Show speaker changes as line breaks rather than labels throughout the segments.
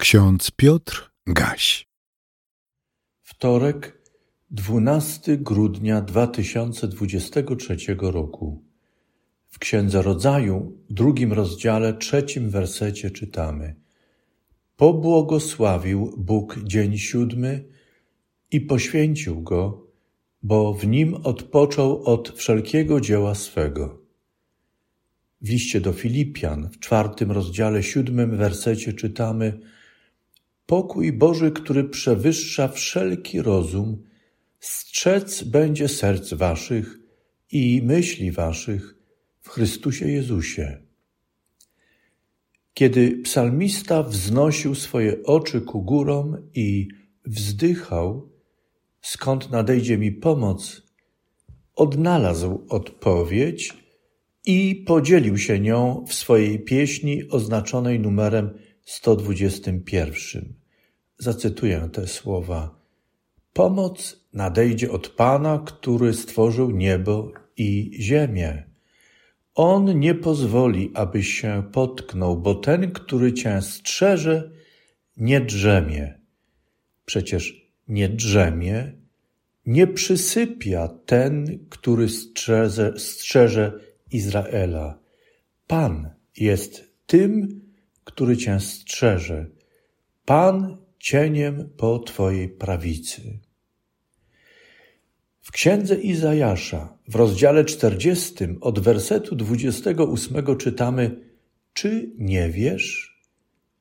Ksiądz Piotr Gaś.
Wtorek, 12 grudnia 2023 roku. W Księdze Rodzaju, drugim rozdziale, trzecim wersecie czytamy: Pobłogosławił Bóg dzień siódmy i poświęcił go, bo w nim odpoczął od wszelkiego dzieła swego. W liście do Filipian, w czwartym rozdziale, siódmym wersecie czytamy: Pokój Boży, który przewyższa wszelki rozum, strzec będzie serc waszych i myśli waszych w Chrystusie Jezusie. Kiedy psalmista wznosił swoje oczy ku górom i wzdychał, skąd nadejdzie mi pomoc, odnalazł odpowiedź i podzielił się nią w swojej pieśni oznaczonej numerem 121. Zacytuję te słowa. Pomoc nadejdzie od Pana, który stworzył niebo i ziemię. On nie pozwoli, abyś się potknął, bo ten, który cię strzeże, nie drzemie. Przecież nie drzemie, nie przysypia ten, który strzeże, strzeże Izraela. Pan jest tym, który cię strzeże. Pan cieniem po Twojej prawicy. W księdze Izajasza, w rozdziale czterdziestym, od wersetu dwudziestego ósmego czytamy: Czy nie wiesz?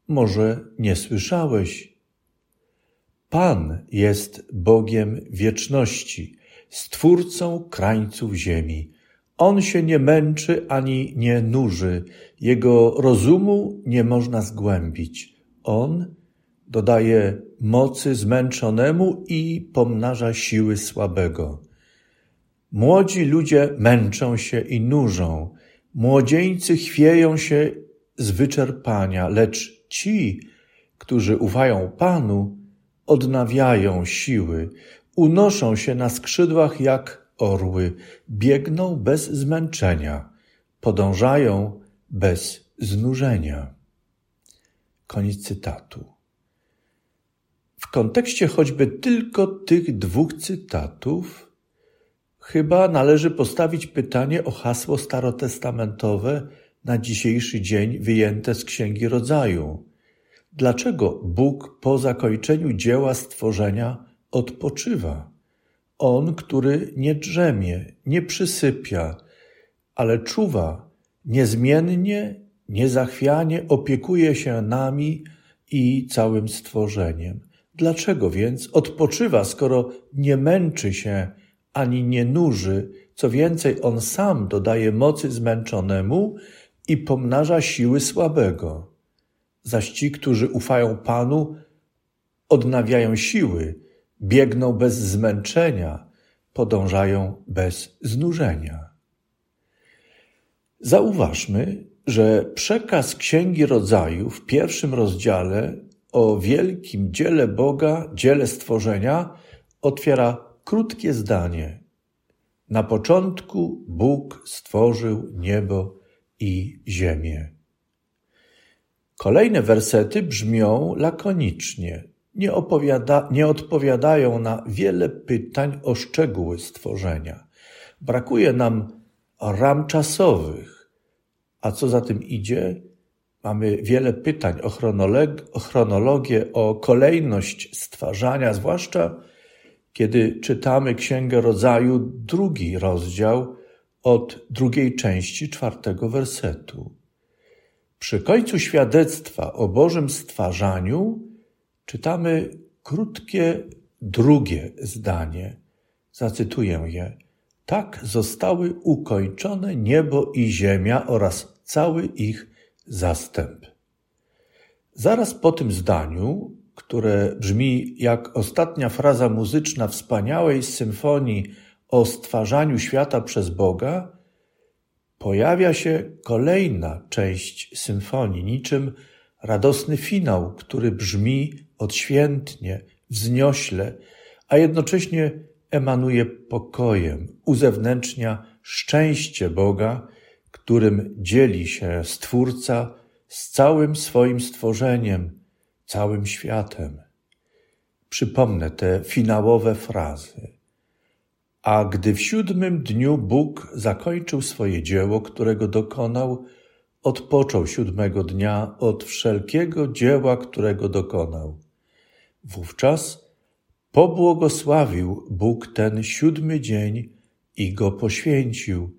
Może nie słyszałeś? Pan jest Bogiem wieczności, stwórcą krańców ziemi. On się nie męczy ani nie nuży, jego rozumu nie można zgłębić. On dodaje mocy zmęczonemu i pomnaża siły słabego. Młodzi ludzie męczą się i nużą, młodzieńcy chwieją się z wyczerpania, lecz ci, którzy ufają Panu, odnawiają siły, unoszą się na skrzydłach jak orły, biegną bez zmęczenia, podążają bez znużenia. Koniec cytatu. W kontekście choćby tylko tych dwóch cytatów, chyba należy postawić pytanie o hasło starotestamentowe na dzisiejszy dzień wyjęte z Księgi Rodzaju. Dlaczego Bóg po zakończeniu dzieła stworzenia odpoczywa? On, który nie drzemie, nie przysypia, ale czuwa, niezmiennie, niezachwianie opiekuje się nami i całym stworzeniem. Dlaczego więc odpoczywa, skoro nie męczy się ani nie nuży? Co więcej, on sam dodaje mocy zmęczonemu i pomnaża siły słabego. Zaś ci, którzy ufają Panu, odnawiają siły, biegną bez zmęczenia, podążają bez znużenia. Zauważmy, że przekaz Księgi Rodzaju w pierwszym rozdziale o wielkim dziele Boga, dziele stworzenia, otwiera krótkie zdanie. Na początku Bóg stworzył niebo i ziemię. Kolejne wersety brzmią lakonicznie, nie, opowiada, nie odpowiadają na wiele pytań o szczegóły stworzenia. Brakuje nam ram czasowych, a co za tym idzie, Mamy wiele pytań o, o chronologię, o kolejność stwarzania, zwłaszcza kiedy czytamy Księgę Rodzaju, drugi rozdział od drugiej części czwartego wersetu. Przy końcu świadectwa o Bożym stwarzaniu czytamy krótkie drugie zdanie. Zacytuję je. Tak zostały ukończone niebo i ziemia oraz cały ich zastęp. Zaraz po tym zdaniu, które brzmi jak ostatnia fraza muzyczna wspaniałej symfonii o stwarzaniu świata przez Boga, pojawia się kolejna część symfonii, niczym radosny finał, który brzmi odświętnie, wzniośle, a jednocześnie emanuje pokojem, uzewnętrznia szczęście Boga, którym dzieli się Stwórca z całym swoim stworzeniem, całym światem. Przypomnę te finałowe frazy. A gdy w siódmym dniu Bóg zakończył swoje dzieło, którego dokonał, odpoczął siódmego dnia od wszelkiego dzieła, którego dokonał. Wówczas pobłogosławił Bóg ten siódmy dzień i go poświęcił.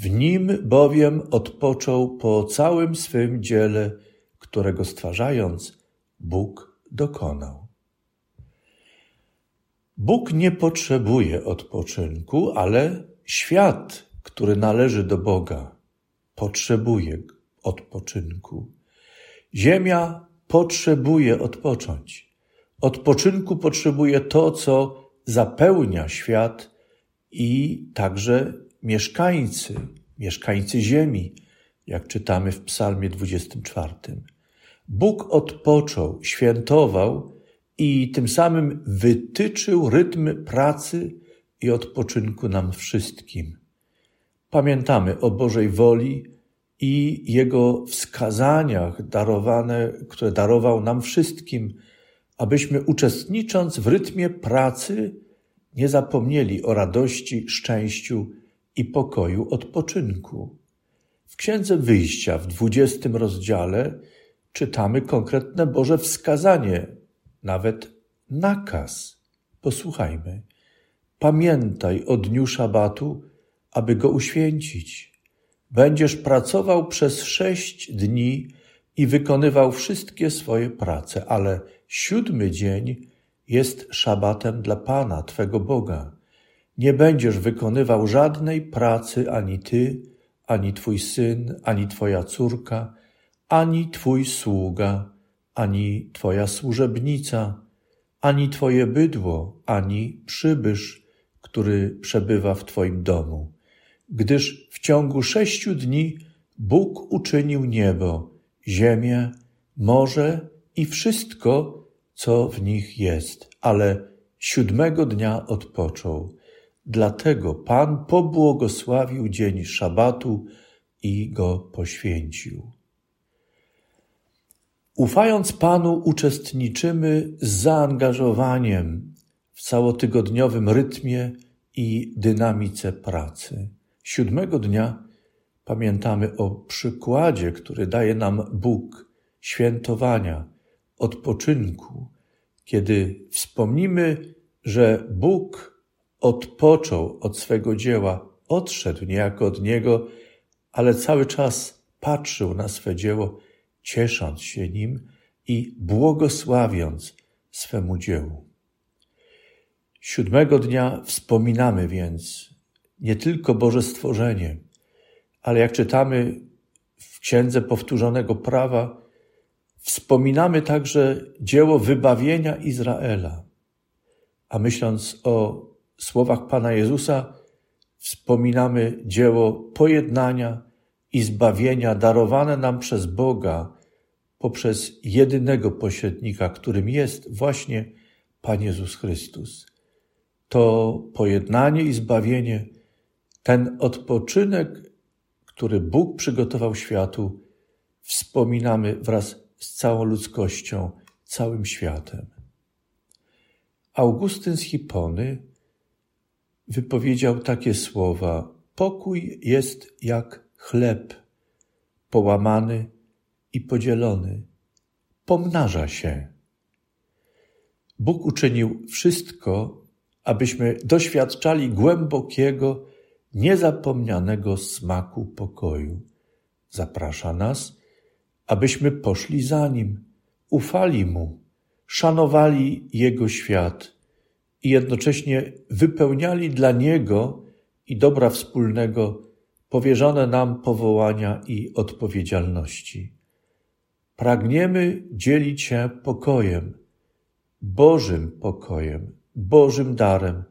W nim bowiem odpoczął po całym swym dziele, którego stwarzając, Bóg dokonał. Bóg nie potrzebuje odpoczynku, ale świat, który należy do Boga, potrzebuje odpoczynku. Ziemia potrzebuje odpocząć. Odpoczynku potrzebuje to, co zapełnia świat i także mieszkańcy, mieszkańcy ziemi, jak czytamy w Psalmie 24. Bóg odpoczął, świętował i tym samym wytyczył rytm pracy i odpoczynku nam wszystkim. Pamiętamy o Bożej woli i Jego wskazaniach darowane, które darował nam wszystkim, abyśmy uczestnicząc w rytmie pracy nie zapomnieli o radości, szczęściu i pokoju odpoczynku. W Księdze Wyjścia w dwudziestym rozdziale czytamy konkretne Boże wskazanie, nawet nakaz. Posłuchajmy. Pamiętaj o dniu szabatu, aby go uświęcić. Będziesz pracował przez sześć dni i wykonywał wszystkie swoje prace, ale siódmy dzień jest szabatem dla Pana, Twego Boga. Nie będziesz wykonywał żadnej pracy ani Ty, ani Twój syn, ani Twoja córka, ani Twój sługa, ani Twoja służebnica, ani Twoje bydło, ani przybysz, który przebywa w Twoim domu. Gdyż w ciągu sześciu dni Bóg uczynił niebo, ziemię, morze i wszystko, co w nich jest, ale siódmego dnia odpoczął. Dlatego Pan pobłogosławił dzień szabatu i go poświęcił. Ufając Panu, uczestniczymy z zaangażowaniem w całotygodniowym rytmie i dynamice pracy. Siódmego dnia pamiętamy o przykładzie, który daje nam Bóg świętowania, odpoczynku, kiedy wspomnimy, że Bóg odpoczął od swego dzieła, odszedł niejako od niego, ale cały czas patrzył na swe dzieło, ciesząc się nim i błogosławiąc swemu dziełu. Siódmego dnia wspominamy więc nie tylko Boże stworzenie, ale jak czytamy w Księdze Powtórzonego Prawa, wspominamy także dzieło wybawienia Izraela. A myśląc o słowach Pana Jezusa, wspominamy dzieło pojednania i zbawienia darowane nam przez Boga poprzez jedynego pośrednika, którym jest właśnie Pan Jezus Chrystus. To pojednanie i zbawienie, ten odpoczynek, który Bóg przygotował światu, wspominamy wraz z całą ludzkością, całym światem. Augustyn z Hipony wypowiedział takie słowa: Pokój jest jak chleb, połamany i podzielony, pomnaża się. Bóg uczynił wszystko, abyśmy doświadczali głębokiego, niezapomnianego smaku pokoju. Zaprasza nas, abyśmy poszli za Nim, ufali Mu, szanowali Jego świat i jednocześnie wypełniali dla Niego i dobra wspólnego powierzone nam powołania i odpowiedzialności. Pragniemy dzielić się pokojem, Bożym pokojem, Bożym darem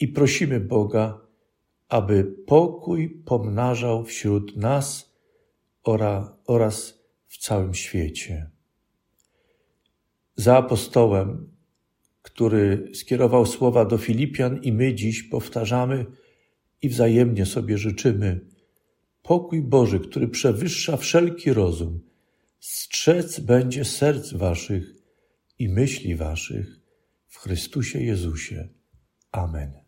i prosimy Boga, aby pokój pomnażał wśród nas oraz w całym świecie. Za apostołem, który skierował słowa do Filipian i my dziś powtarzamy i wzajemnie sobie życzymy, pokój Boży, który przewyższa wszelki rozum, strzec będzie serc waszych i myśli waszych w Chrystusie Jezusie. Amen.